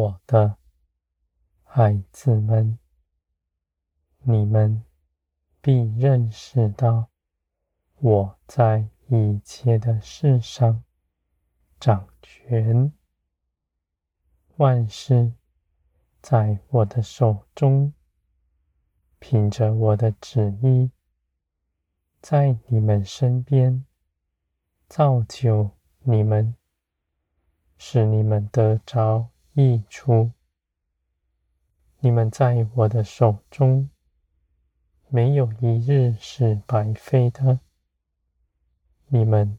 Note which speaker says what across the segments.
Speaker 1: 我的孩子们，你们必认识到我在一切的事上掌权，万事在我的手中，凭着我的旨意，在你们身边造就你们，使你们得着溢出。你们在我的手中，没有一日是白费的。你们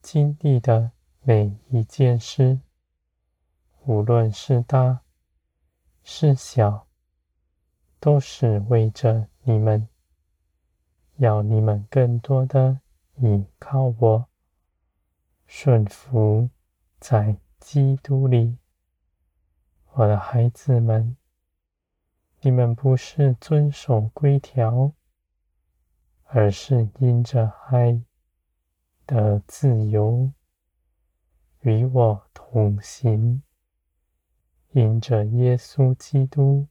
Speaker 1: 经历的每一件事，无论是大是小，都是为着你们。要你们更多的倚靠我，顺服在基督里，我的孩子们，你们不是遵守规条，而是因着爱的自由，与我同行，因着耶稣基督，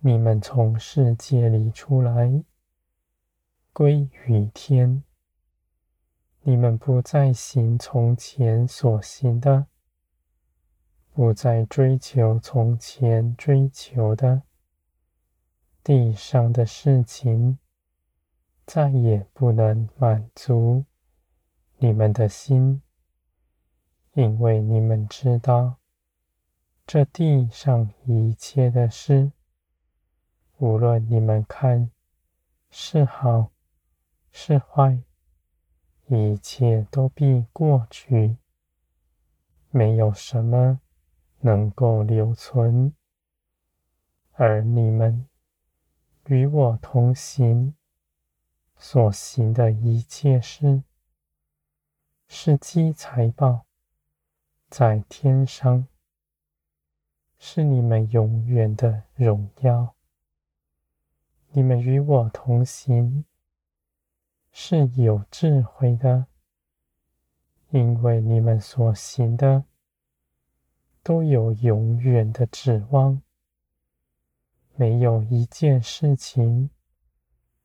Speaker 1: 你们从世界里出来。归于天，你们不再行从前所行的，不再追求从前追求的，地上的事情再也不能满足你们的心，因为你们知道，这地上一切的事，无论你们看是好。是坏，一切都必过去，没有什么能够留存。而你们与我同行所行的一切事，是积财宝在天上，是你们永远的荣耀。你们与我同行。是有智慧的，因为你们所行的都有永远的指望，没有一件事情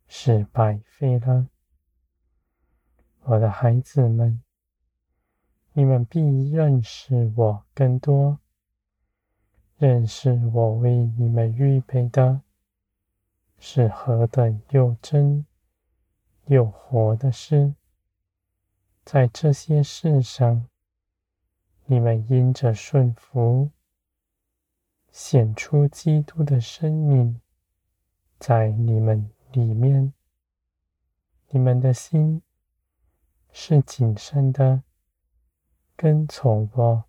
Speaker 1: 是白费了。我的孩子们，你们必认识我更多，认识我为你们预备的是何等又真。又活的事，在这些事上，你们因着顺服，显出基督的生命在你们里面。你们的心是谨慎的，跟从我，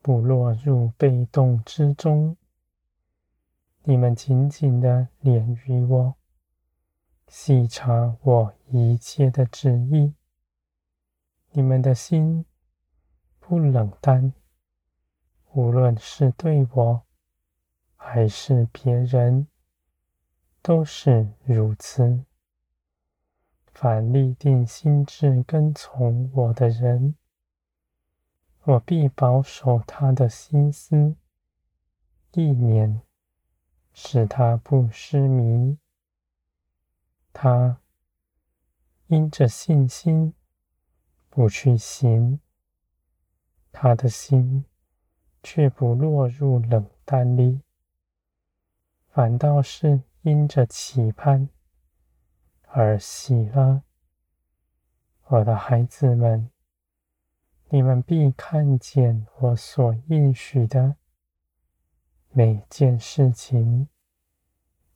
Speaker 1: 不落入被动之中。你们紧紧的连于我。细察我一切的旨意，你们的心不冷淡，无论是对我还是别人，都是如此。凡立定心智跟从我的人，我必保守他的心思意念，使他不失迷。他因着信心不去行，他的心却不落入冷淡里，反倒是因着期盼而喜乐。我的孩子们，你们必看见我所应许的每件事情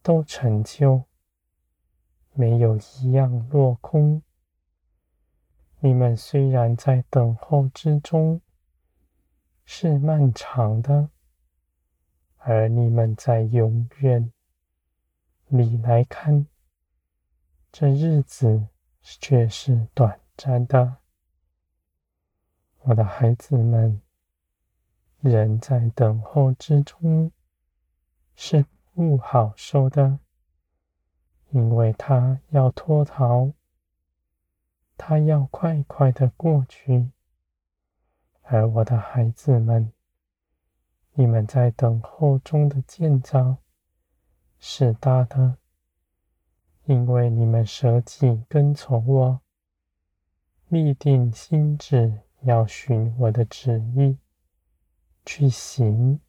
Speaker 1: 都成就。没有一样落空。你们虽然在等候之中，是漫长的，而你们在永远里来看，这日子却是短暂的。我的孩子们，人在等候之中是不好受的。因为他要脱逃，他要快快的过去，而我的孩子们，你们在等候中的建造是大的，因为你们舍己跟从我，立定心志要寻我的旨意去行。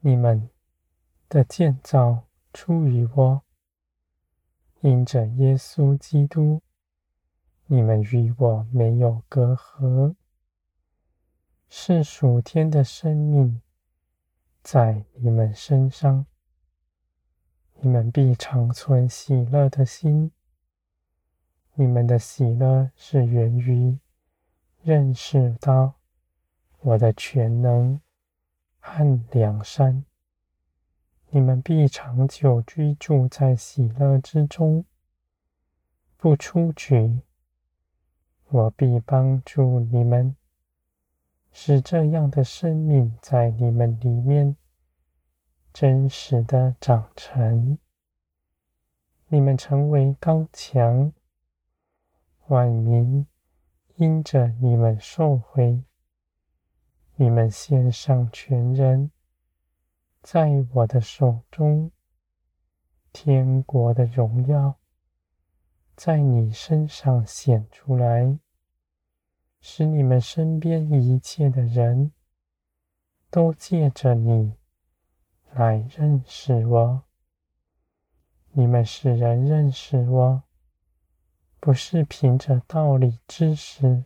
Speaker 1: 你们的建造出于我，因着耶稣基督。你们与我没有隔阂，是属天的生命在你们身上，你们必常存喜乐的心。你们的喜乐是源于认识到我的全能和良善。你们必长久居住在喜乐之中，不出局。我必帮助你们，使这样的生命在你们里面真实的长成。你们成为刚强，万民因着你们受惠，你们献上全人，在我的手中，天国的荣耀在你身上显出来。使你们身边一切的人都借着你来认识我。你们使人认识我，不是凭着道理知识，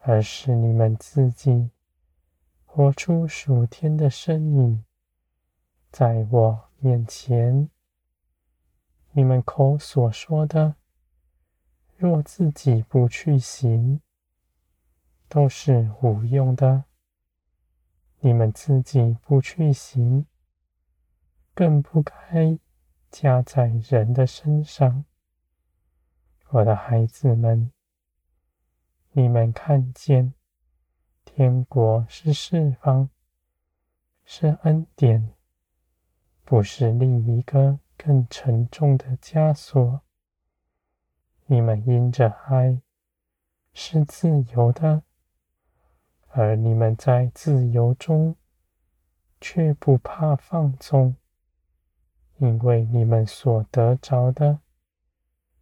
Speaker 1: 而是你们自己活出属天的生命，在我面前。你们口所说的，若自己不去行，都是无用的。你们自己不去行，更不该加在人的身上。我的孩子们，你们看见天国是释放，是恩典，不是另一个更沉重的枷锁。你们因着爱是自由的。而你们在自由中，却不怕放纵，因为你们所得着的，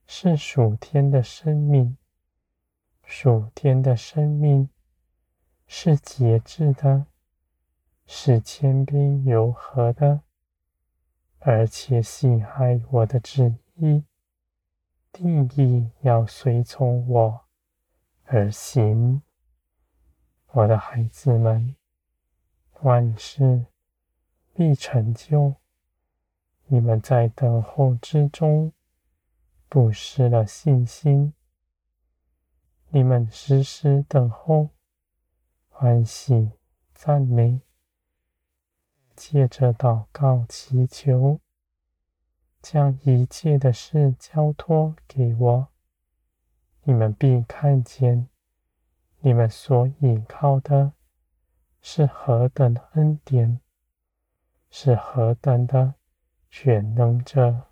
Speaker 1: 是属天的生命。属天的生命是节制的，是谦卑柔和的，而且喜爱我的旨意，定意要随从我而行。我的孩子们，万事必成就。你们在等候之中，不失了信心。你们时时等候，欢喜赞美，借着祷告祈求，将一切的事交托给我。你们必看见。你们所依靠的是何等恩典，是何等的全能者。